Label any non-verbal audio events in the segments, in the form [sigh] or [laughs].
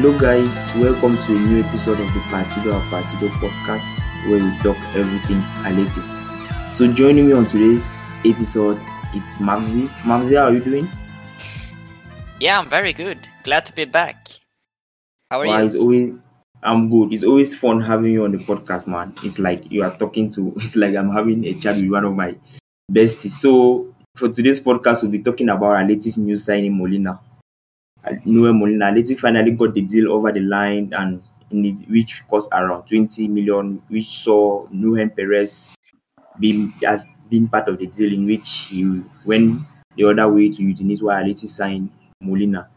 Hello, guys, welcome to a new episode of the Partido of Partido podcast where we talk everything athletic. So, joining me on today's episode it's Maxi. Maxi, how are you doing? Yeah, I'm very good. Glad to be back. How are Wow, you? It's always I'm good. It's always fun having you on the podcast, man. It's like you are talking to. [laughs] It's like I'm having a chat with one of my besties. So for today's podcast, we'll be talking about our latest news signing, Molina. Nahuel Molina. Atleti finally got the deal over the line, and it, which cost around 20 million, which saw Nehuén Perez being has been part of the deal, in which he went the other way to Udinese, while Atleti signed Molina.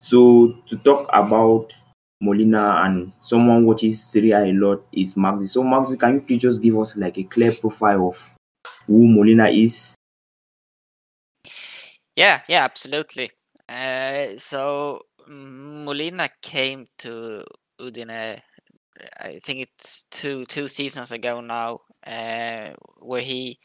So to talk about Molina and someone watches Serie A a lot is Maxi. So Maxi, can you please just give us like a clear profile of who Molina is? Yeah, yeah, absolutely. Uh, so mm, Molina came to Udine, I think it's two two seasons ago now, uh, where he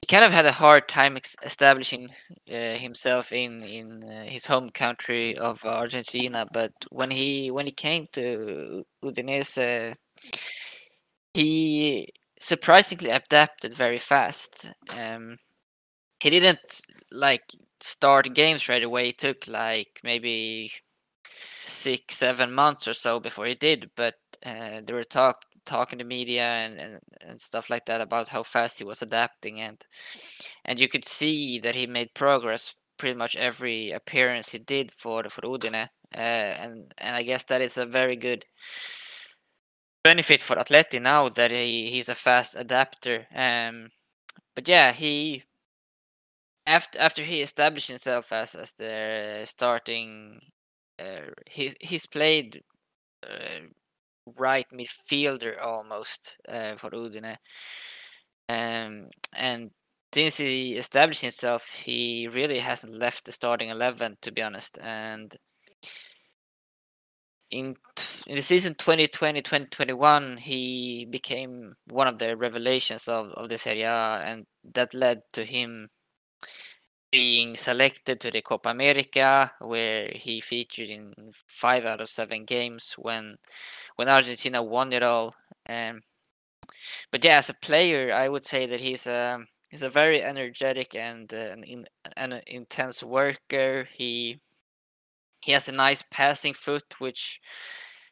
he kind of had a hard time establishing uh, himself in in his home country of Argentina. But when he when he came to Udinese, he surprisingly adapted very fast. Um, he didn't like start games right away. It took like maybe six, seven months or so before he did. But uh, there were talk talking to media and, and, and stuff like that about how fast he was adapting and and you could see that he made progress pretty much every appearance he did for for Udine. Uh, and and I guess that is a very good benefit for Atleti now that he, he's a fast adapter. Um, but yeah, he after after he established himself as as the starting, uh, he's he's played uh, right midfielder almost uh, for Udine, um, and since he established himself, he really hasn't left the starting eleven to be honest, and. In, in the season 2020-2021, he became one of the revelations of, of the Serie A, and that led to him being selected to the Copa America, where he featured in five out of seven games when when Argentina won it all. Um, but yeah, as a player, I would say that he's a he's a very energetic and uh, an, in, an intense worker. He he has a nice passing foot, which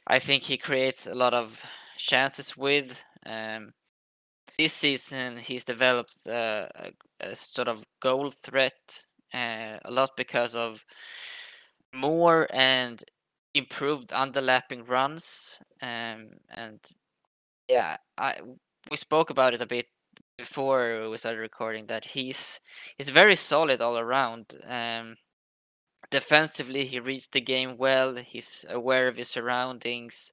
I think he creates a lot of chances with. Um, this season, he's developed uh, a, a, sort of goal threat uh, a lot because of more and improved underlapping runs. Um, and yeah, I we spoke about it a bit before we started recording that he's he's very solid all around. Um, defensively, he reads the game well. He's aware of his surroundings.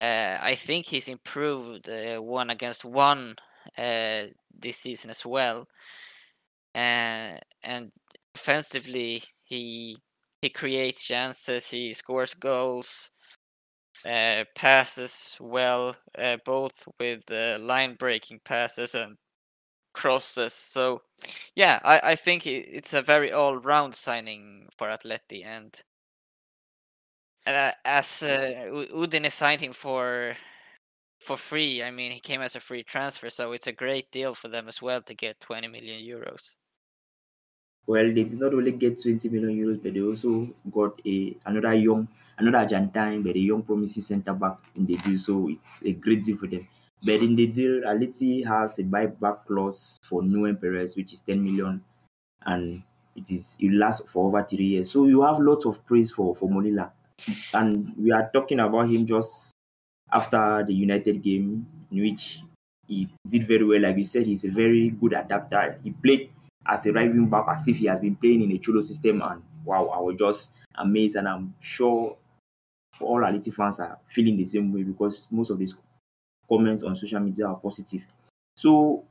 Uh, I think he's improved uh, one against one uh, this season as well. Uh, and defensively, he he creates chances. He scores goals. Uh, passes well, uh, both with line breaking passes and crosses. So, yeah, I, I think it's a very all round signing for Atleti. And uh, as uh, Udine signed him for for free, I mean, he came as a free transfer, so it's a great deal for them as well to get 20 million euros. Well, they did not only get 20 million euros, but they also got a another young, another Argentine, but a young promising centre back in the deal. So it's a great deal for them. But in the deal, Aleti has a buyback clause for Nehuén Perez, which is 10 million, and it is it lasts for over three years. So you have lots of praise for for Molina, and we are talking about him just after the United game, in which he did very well. Like we said, he's a very good adapter. He played as a right wing back as if he has been playing in a Cholo system, and wow, I was just amazed, and I'm sure all Atleti fans are feeling the same way because most of these comments on social media are positive. So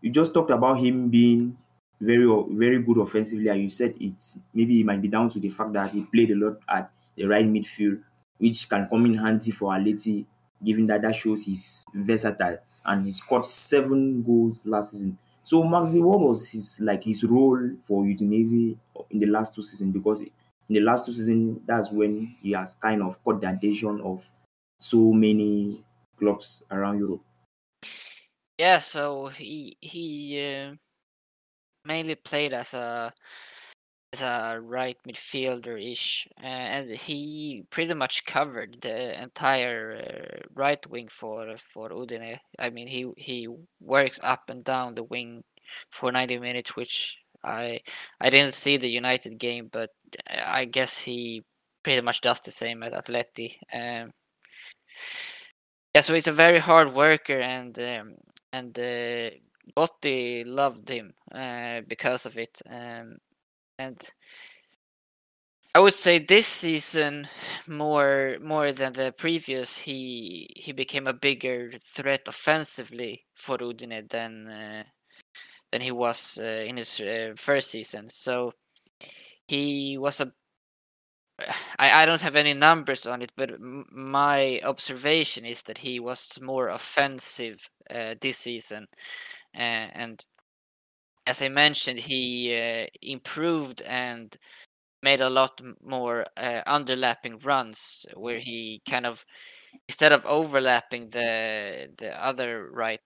you just talked about him being very very good offensively, and you said it's maybe it might be down to the fact that he played a lot at the right midfield, which can come in handy for Atleti, given that that shows he's versatile and he scored seven goals last season. So Maxi, what was his like his role for Udinese in the last two seasons? Because in the last two seasons, that's when he has kind of caught the attention of so many clubs around Europe. Yeah, so he he uh, mainly played as a as a right midfielder ish, uh, and he pretty much covered the entire uh, right wing for for Udine. I mean, he he works up and down the wing for ninety minutes, which I I didn't see the United game, but I guess he pretty much does the same at Atleti. Um, yeah, so he's a very hard worker, and um, and uh, Gotti loved him uh, because of it. Um, and I would say this season more more than the previous, he he became a bigger threat offensively for Udine than uh, than he was uh, in his uh, first season. So he was a I, I don't have any numbers on it, but my observation is that he was more offensive uh, this season, and as I mentioned, he uh, improved and made a lot more uh, underlapping runs, where he kind of instead of overlapping the the other right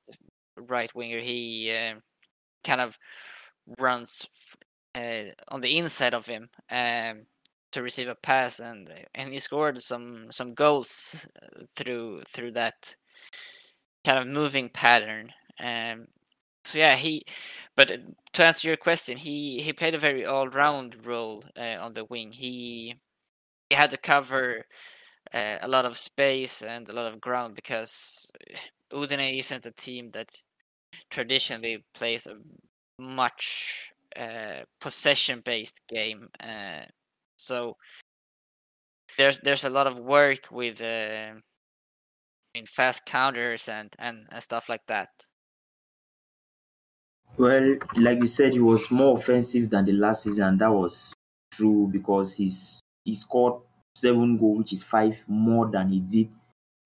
right winger, he uh, kind of runs uh, on the inside of him. Um, to receive a pass and and he scored some some goals uh, through through that kind of moving pattern. Um, so yeah, he. But to answer your question, he he played a very all round role uh, on the wing. He he had to cover uh, a lot of space and a lot of ground because Udine isn't a team that traditionally plays a much uh, possession based game. Uh, so there's there's a lot of work with uh, in fast counters and, and and stuff like that. Well, like you said, he was more offensive than the last season, and that was true because he's he scored seven goals, which is five more than he did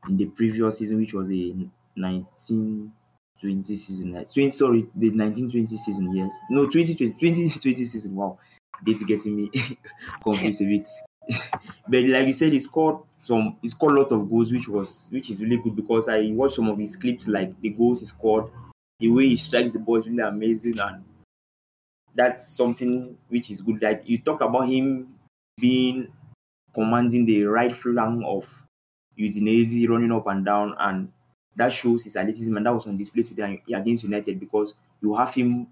in the previous season, which was a 1920 season. 20, sorry, the 1920 season, yes. No, 2020, 2020 [laughs] season. Wow it's getting me [laughs] confused a bit. [laughs] but like you said, he scored some he scored a lot of goals, which was which is really good because I watched some of his clips, like the goals he scored, the way he strikes the ball is really amazing, and that's something which is good. Like you talk about him being commanding the right flank of Udinese, running up and down, and that shows his athleticism, and that was on display today against United because you have him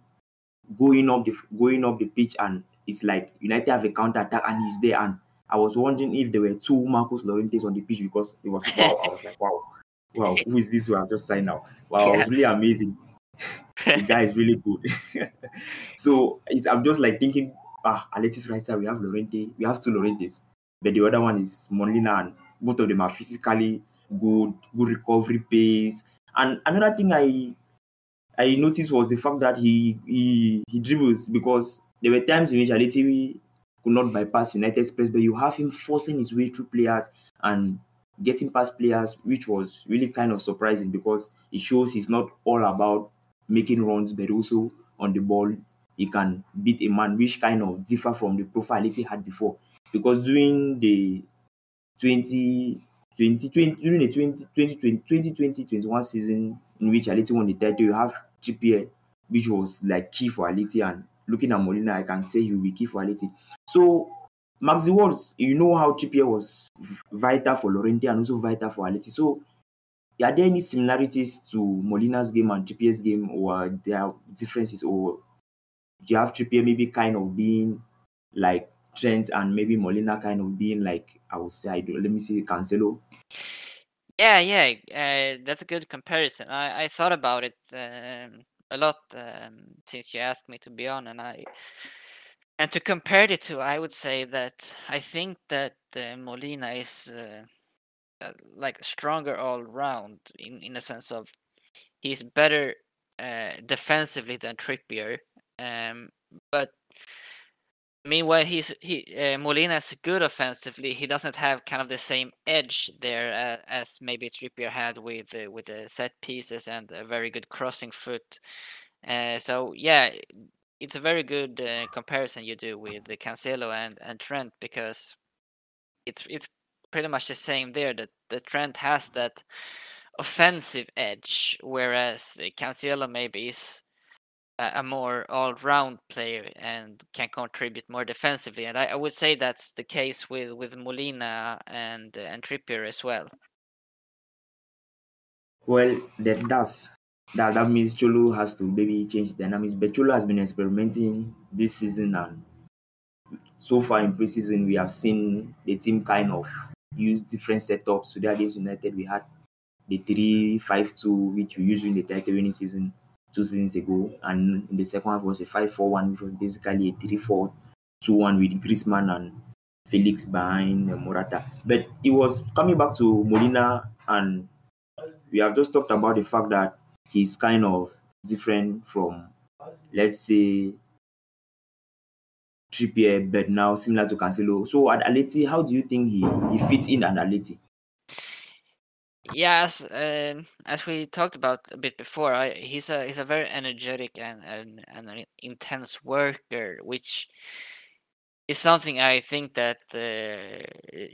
going up the going up the pitch, and it's like United have a counter attack, and he's there. And I was wondering if there were two Marcos Llorentes on the pitch because it was [laughs] wow. I was like, wow, wow, who is this? Who I've just signed now? Wow, yeah. really amazing. The guy is really good. [laughs] so I'm just like thinking, ah, Alexis side, we have Llorente, we have two Llorentes, but the other one is Molina, and both of them are physically good, good recovery pace. And another thing I I noticed was the fact that he he he dribbles because there were times in which Aleti could not bypass United's press, but you have him forcing his way through players and getting past players, which was really kind of surprising because it shows he's not all about making runs, but also on the ball he can beat a man, which kind of differ from the profile he had before. Because during the 20, 2020, during the 20, 2020, 2020 21 season in which Aleti won the title, you have Trippier, which was like key for Aleti. And looking at Molina, I can say he will be key for Aleti. So, Maxi Walls, you know how Trippier was vital for Llorente and also vital for Aleti. So, are there any similarities to Molina's game and Trippier's game, or there are differences, or do you have Trippier maybe kind of being like Trent and maybe Molina kind of being like I would say I do. Let me see Cancelo. Yeah, yeah, uh, that's a good comparison. I, I thought about it um, a lot um, since you asked me to be on, and I and to compare the two, I would say that I think that uh, Molina is uh, uh like stronger all round in in a sense of he's better uh, defensively than Trippier, um, but Meanwhile, he's he uh, Molina is good offensively. He doesn't have kind of the same edge there uh, as maybe Trippier had with uh, with the set pieces and a very good crossing foot. Uh, so yeah, it's a very good uh, comparison you do with the Cancelo and, and Trent because it's it's pretty much the same there. That the Trent has that offensive edge, whereas Cancelo maybe is a more all-round player and can contribute more defensively. And I, I, would say that's the case with, with Molina and and Trippier as well. Well, that does that that means Cholo has to maybe change dynamics. But Cholo has been experimenting this season, and so far in preseason we have seen the team kind of use different setups. Today against United, we had the three-five-two, which we used in the title winning season two seasons ago, and in the second half was a 5-4-1, which was basically a 3-4-2-1 with Griezmann and Felix behind Morata. But it was coming back to Molina, and we have just talked about the fact that he's kind of different from, let's say, Trippier, but now similar to Cancelo. So at Aleti, how do you think he, he fits in at Aleti? Yes, um, as we talked about a bit before, I, he's a he's a very energetic and, and, and an intense worker, which is something I think that uh,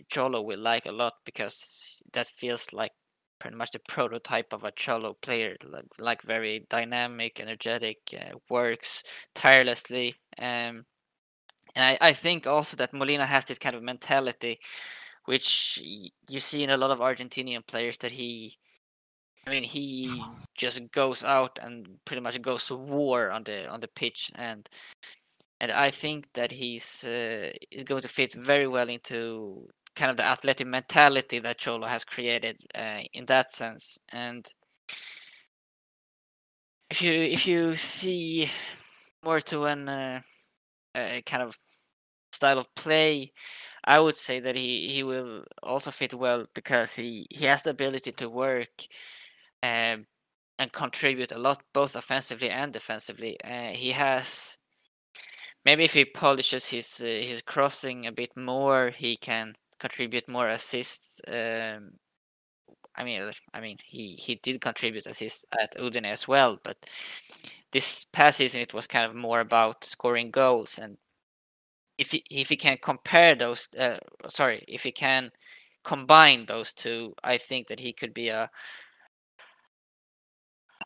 Cholo will like a lot because that feels like pretty much the prototype of a Cholo player, like, like very dynamic, energetic, uh, works tirelessly. Um, and I, I think also that Molina has this kind of mentality which you see in a lot of Argentinian players that he I mean he just goes out and pretty much goes to war on the on the pitch. And and I think that he's uh, is going to fit very well into kind of the athletic mentality that Cholo has created uh, in that sense. And if you if you see more to an uh, kind of style of play I would say that he, he will also fit well because he, he has the ability to work um, and contribute a lot, both offensively and defensively. Uh, he has maybe if he polishes his uh, his crossing a bit more, he can contribute more assists. Um, I mean, I mean, he he did contribute assists at Udine as well, but this past season it was kind of more about scoring goals and if he, if he can compare those, uh, sorry, if he can combine those two, I think that he could be a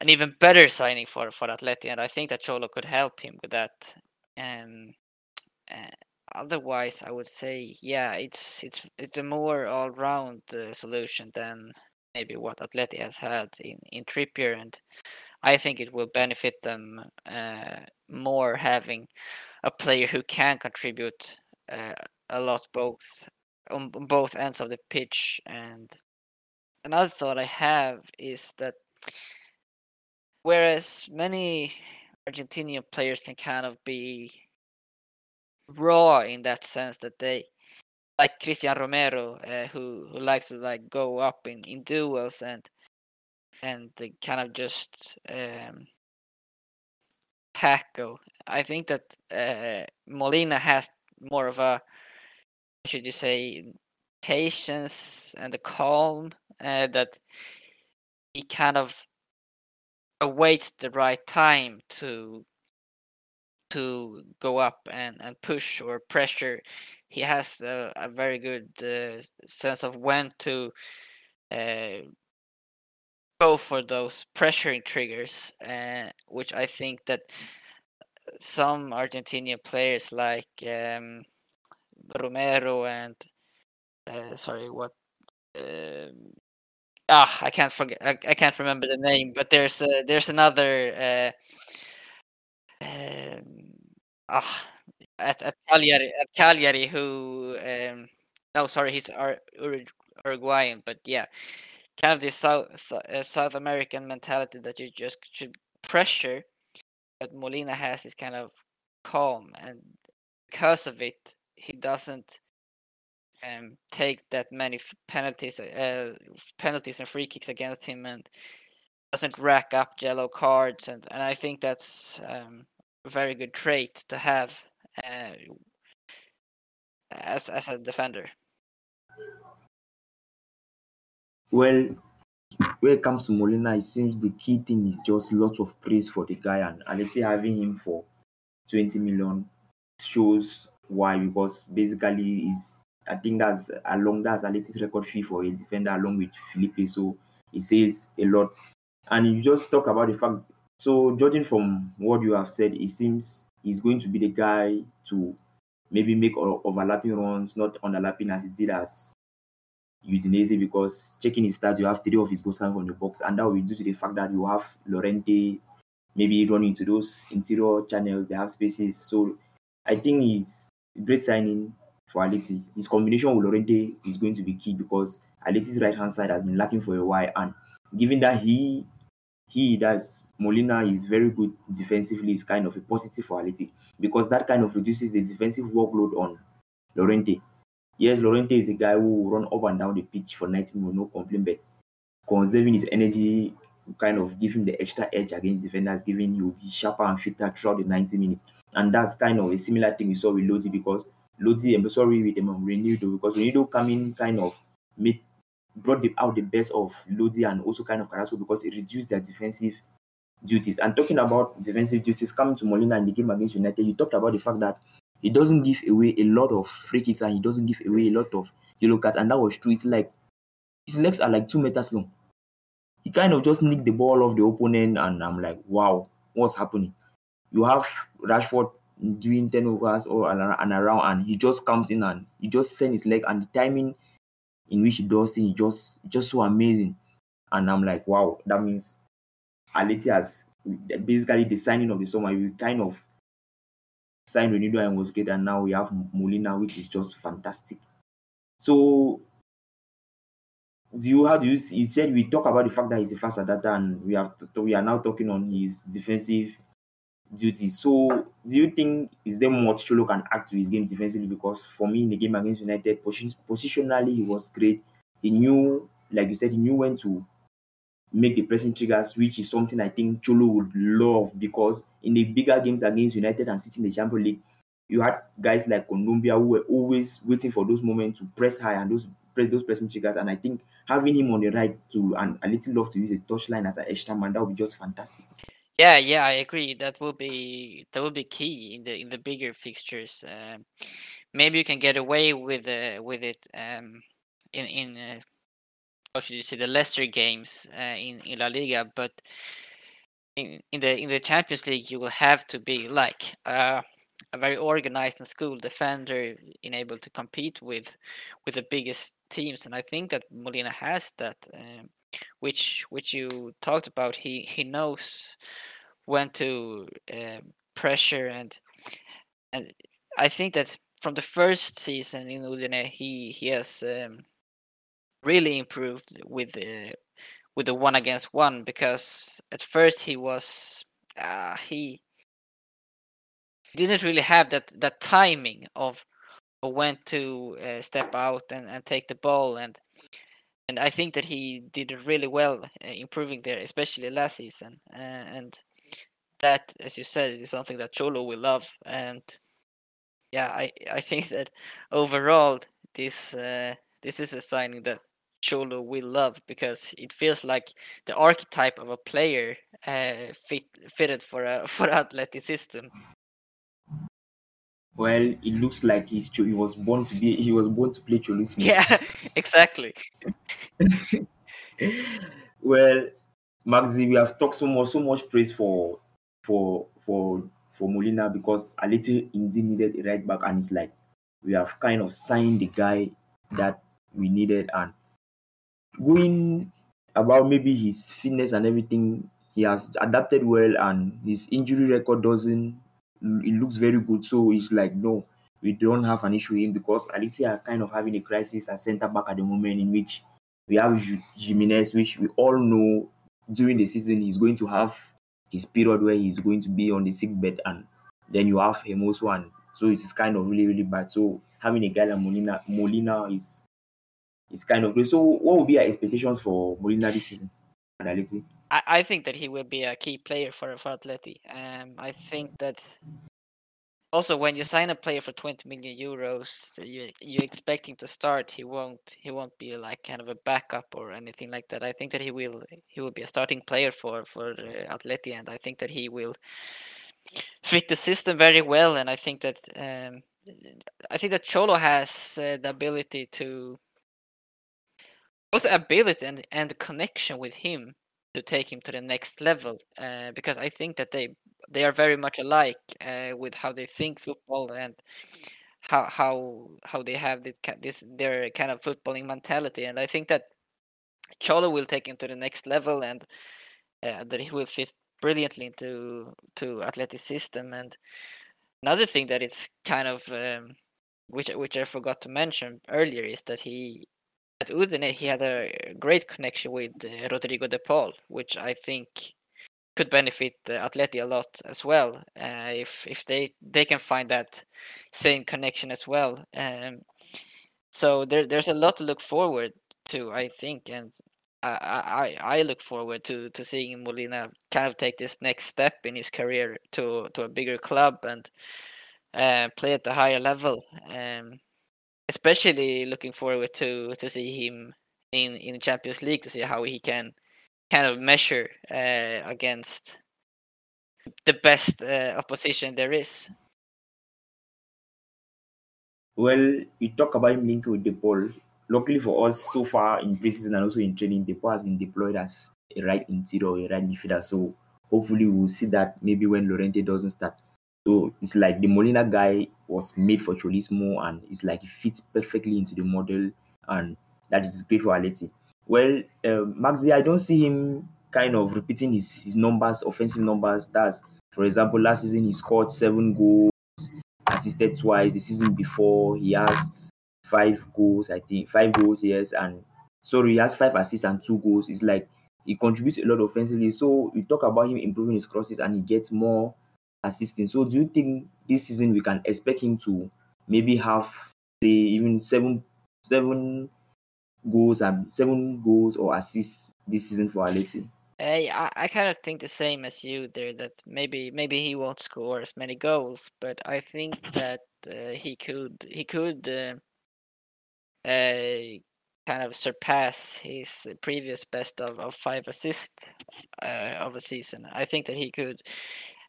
an even better signing for for Atleti, and I think that Cholo could help him with that. Um, uh, otherwise, I would say, yeah, it's it's it's a more all-round uh, solution than maybe what Atleti has had in in Trippier, and I think it will benefit them uh, more having a player who can contribute uh, a lot both on both ends of the pitch. And another thought I have is that whereas many Argentinian players can kind of be raw in that sense that they like Cristian Romero uh, who who likes to like go up in in duels and and kind of just um, tackle. I think that uh, Molina has more of a should you say patience and the calm uh, that he kind of awaits the right time to to go up and, and push or pressure. He has a, a very good uh, sense of when to uh, go for those pressuring triggers, uh, which I think that some Argentinian players like um, Romero and uh, sorry, what? Uh, ah, I can't forget. I, I, can't remember the name, but there's a, there's another. Uh, um, ah, at, at Cagliari, at Cagliari, who um, no, sorry, he's Uruguayan, but yeah, kind of this South uh, South American mentality that you just should pressure. But Molina has is kind of calm, and because of it, he doesn't um, take that many penalties, uh, penalties and free kicks against him, and doesn't rack up yellow cards, and and I think that's um, a very good trait to have uh, as as a defender. Well, when it comes to Molina, it seems the key thing is just lots of praise for the guy, and Aleti having him for 20 million shows why. Because basically, is I think that's along that's Aleti's record fee for a defender along with Felipe, so it says a lot. And you just talk about the fact. So judging from what you have said, it seems he's going to be the guy to maybe make overlapping runs, not underlapping as he did as Udinese because checking his stats, you have three of his goals coming from the box, and that will be due to the fact that you have Llorente maybe running into those interior channels, they have spaces. So I think he's a great signing for Aleti. His combination with Llorente is going to be key because Aleti's right hand side has been lacking for a while, and given that he he does Molina is very good defensively, is kind of a positive for Aleti because that kind of reduces the defensive workload on Llorente. Yes, Llorente is the guy who will run up and down the pitch for 90 minutes, no complaint, but conserving his energy kind of give him the extra edge against defenders, giving you be sharper and fitter throughout the 90 minutes. And that's kind of a similar thing we saw with Lodi because Lodi, I'm sorry with um, him, Reinildo, because Reinildo coming kind of made brought the, out the best of Lodi and also kind of Carrasco because it reduced their defensive duties. And talking about defensive duties, coming to Molina in the game against United, you talked about the fact that he doesn't give away a lot of free kicks and he doesn't give away a lot of yellow cards. And that was true. It's like his legs are like two meters long. He kind of just nicked the ball off the opponent, and I'm like, wow, what's happening? You have Rashford doing 10 overs or and around, and he just comes in and he just sends his leg, and the timing in which he does things just just so amazing. And I'm like, wow, that means Aleti has basically the signing of the summer. We kind of signed Reinildo and was great, and now we have Molina, which is just fantastic. So, do you how do you see? You said we talk about the fact that he's a fast adapter, and we have to, we are now talking on his defensive duties. So, do you think is there much Cholo can add to his game defensively? Because for me, in the game against United, position, positionally he was great. He knew, like you said, he knew when to make the pressing triggers, which is something I think Cholo would love because in the bigger games against United and City in the Champions League, you had guys like Kondogbia who were always waiting for those moments to press high and those press those pressing triggers. And I think having him on the right to and a little love to use a touchline as an extra man, that would be just fantastic. Yeah, yeah, I agree. That will be that will be key in the in the bigger fixtures. Um, maybe you can get away with uh, with it um, in in uh, should you say the lesser games uh, in in La Liga, but in, in the in the Champions League you will have to be like uh, a very organized and skilled defender, in able to compete with with the biggest teams, and I think that Molina has that, um, which which you talked about. He he knows when to uh, pressure and and I think that from the first season in Udine, he he has um, really improved with the with the one against one because at first he was uh, he didn't really have that that timing of, when to uh, step out and, and take the ball and and I think that he did really well uh, improving there, especially last season. Uh, and that, as you said, is something that Cholo will love. And yeah, I I think that overall this uh, this is a signing that Cholo will love because it feels like the archetype of a player uh, fit fitted for a [laughs] for athletic system. Well, it looks like he's he was born to be he was born to play Cholismo. Yeah, [laughs] exactly. [laughs] well, Maxi, we have talked so much so much praise for for for for Molina because Atleti indeed needed a right back, and it's like we have kind of signed the guy that we needed. And going about maybe his fitness and everything, he has adapted well, and his injury record doesn't. It looks very good. So it's like no, we don't have an issue with him because Atleti are kind of having a crisis at centre back at the moment, in which we have Gimenez, which we all know during the season he's going to have his period where he's going to be on the sick bed, and then you have him also, and so it is kind of really really bad. So having a guy like Molina, Molina is is kind of. So what would be our expectations for Molina this season? Analytic. I, I think that he will be a key player for for Atleti. Um, I think that also when you sign a player for 20 million euros you you expect him to start he won't he won't be like kind of a backup or anything like that i think that he will he will be a starting player for for uh, atleti and i think that he will fit the system very well and i think that um, i think that cholo has uh, the ability to both ability and and connection with him to take him to the next level uh, because I think that they they are very much alike uh, with how they think football and how how how they have this this their kind of footballing mentality. And I think that Cholo will take him to the next level and uh, that he will fit brilliantly into to Atleti system. And another thing that it's kind of um, which which I forgot to mention earlier is that he at Udine, he had a great connection with uh, Rodrigo de Paul, which I think could benefit uh, Atleti a lot as well uh, if if they they can find that same connection as well. Um, so there there's a lot to look forward to, I think, and I, I I look forward to to seeing Molina kind of take this next step in his career to to a bigger club and uh, play at a higher level. Um, especially looking forward to to see him in in the Champions League to see how he can kind of measure uh, against the best uh, opposition there is. Well, you talk about him linking with DePaul. Luckily for us, so far in preseason and also in training, DePaul has been deployed as a right interior, a right midfielder. So hopefully we'll see that maybe when Llorente doesn't start. So it's like the Molina guy was made for Cholismo and it's like it fits perfectly into the model and that is great for Atleti. Well, uh, Maxi, I don't see him kind of repeating his, his numbers, offensive numbers. That's, for example, last season he scored seven goals, assisted twice. The season before he has five goals, I think, five goals, yes, and sorry, he has five assists and two goals. It's like he contributes a lot offensively. So you talk about him improving his crosses and he gets more assisting. So do you think this season we can expect him to maybe have say even seven seven goals and seven goals or assists this season for Atleti? Hey, I, I kind of think the same as you there. That maybe maybe he won't score as many goals, but I think that uh, he could he could uh, uh, kind of surpass his previous best of, of five assists uh, of a season. I think that he could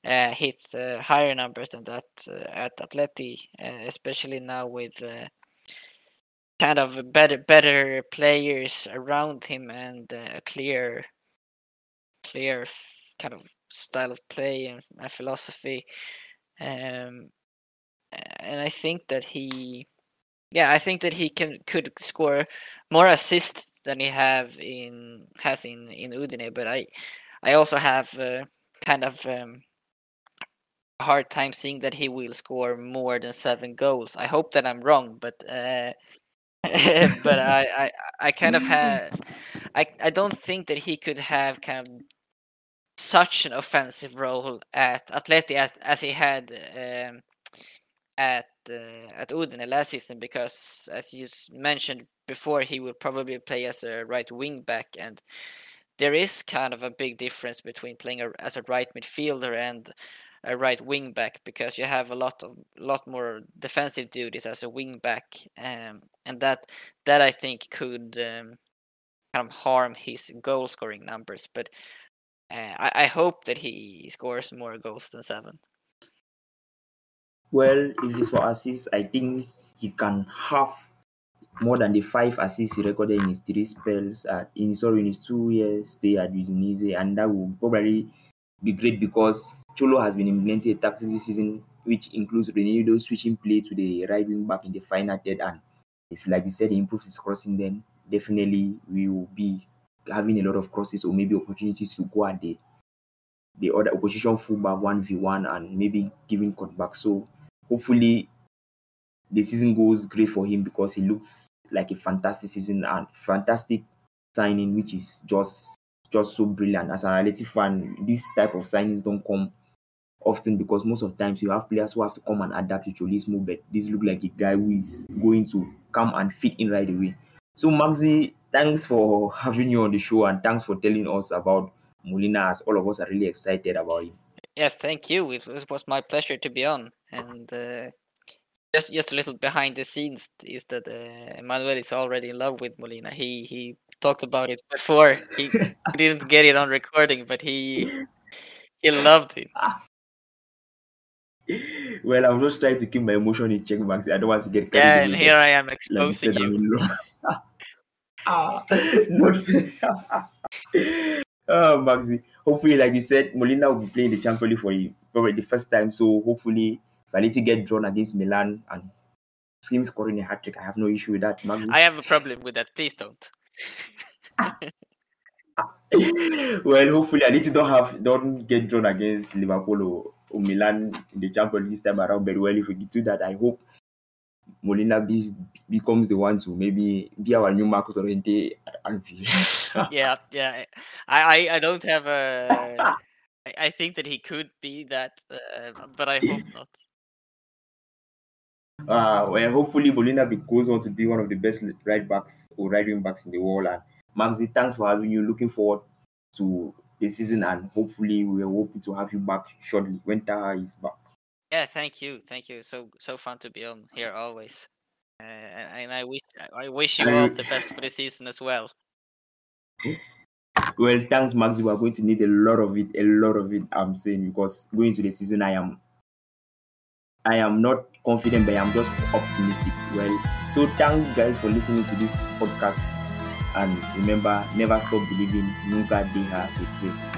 uh, hit uh, higher numbers than that uh, at Atleti, especially now with kind of better better players around him and a clear clear kind of style of play and, and philosophy. Um, and I think that he, yeah, I think that he can could score more assists than he have in has in in Udine. But I, I also have uh, kind of um, a hard time seeing that he will score more than seven goals. I hope that I'm wrong, but uh, [laughs] but [laughs] I, I I kind of [laughs] had I I don't think that he could have kind of such an offensive role at Atleti as as he had um, at uh, at Udine last season because as you mentioned before he will probably play as a right wing back and there is kind of a big difference between playing a, as a right midfielder and a right wing back because you have a lot of lot more defensive duties as a wing back um, and that that I think could um, kind of harm his goal scoring numbers but uh, I, I hope that he scores more goals than seven. Well, if it's for assists, I think he can have more than the five assists he recorded in his three spells at in sorry in his two years stay at Udinese, and that will probably be great because Cholo has been implementing a tactic this season which includes Ronaldo switching play to the right wing back in the final third and if like you said he improves his crossing then definitely we will be having a lot of crosses or maybe opportunities to go at the the other opposition fullback one v one and maybe giving cutback. So hopefully the season goes great for him because he looks like a fantastic season and fantastic signing, which is just just so brilliant. As an Atleti fan, this type of signings don't come often because most of the times you have players who have to come and adapt to Cholismo, but this look like a guy who is going to come and fit in right away. So Maxi, thanks for [laughs] having you on the show and thanks for telling us about Molina as all of us are really excited about him. Yeah, thank you. It was, my pleasure to be on. And uh, just just a little behind the scenes is that uh, Emmanuel is already in love with Molina. He he talked about it before. He, [laughs] didn't get it on recording, but he he loved it. Well, I'm just trying to keep my emotion in check, Maxi. I don't want to get carried Yeah, and here I am like you exposing I'm you. ah, [laughs] oh, [laughs] Maxi. Hopefully, like you said, Molina will be playing the Champions League for the, probably the first time. So hopefully, if I need to get drawn against Milan and him scoring a hat trick, I have no issue with that, Maxi. I have a problem with that. Please don't. Well, hopefully, at least you don't have don't get drawn against Liverpool or, or Milan in the Champions this time around. But well, if we do that, I hope Molina be, becomes the one to maybe be our new at Anfield. [laughs] yeah, yeah. I, I, I don't have a. I, I think that he could be that, uh, but I hope not. Uh, well, hopefully, Molina be- goes on to be one of the best right backs or right wing backs in the world. And Maxi, thanks for having you. Looking forward to the season, and hopefully, we are hoping to have you back shortly when Taha is back. Yeah, thank you, thank you. So so fun to be on here always, uh, and, and I wish I wish you all the best for the season as well. Well, thanks, Maxi. We are going to need a lot of it, a lot of it. I'm saying because going to the season, I am, I am not confident, but I'm just optimistic. Well, so thank you guys for listening to this podcast, and remember, never stop believing. Nunca deja de creer.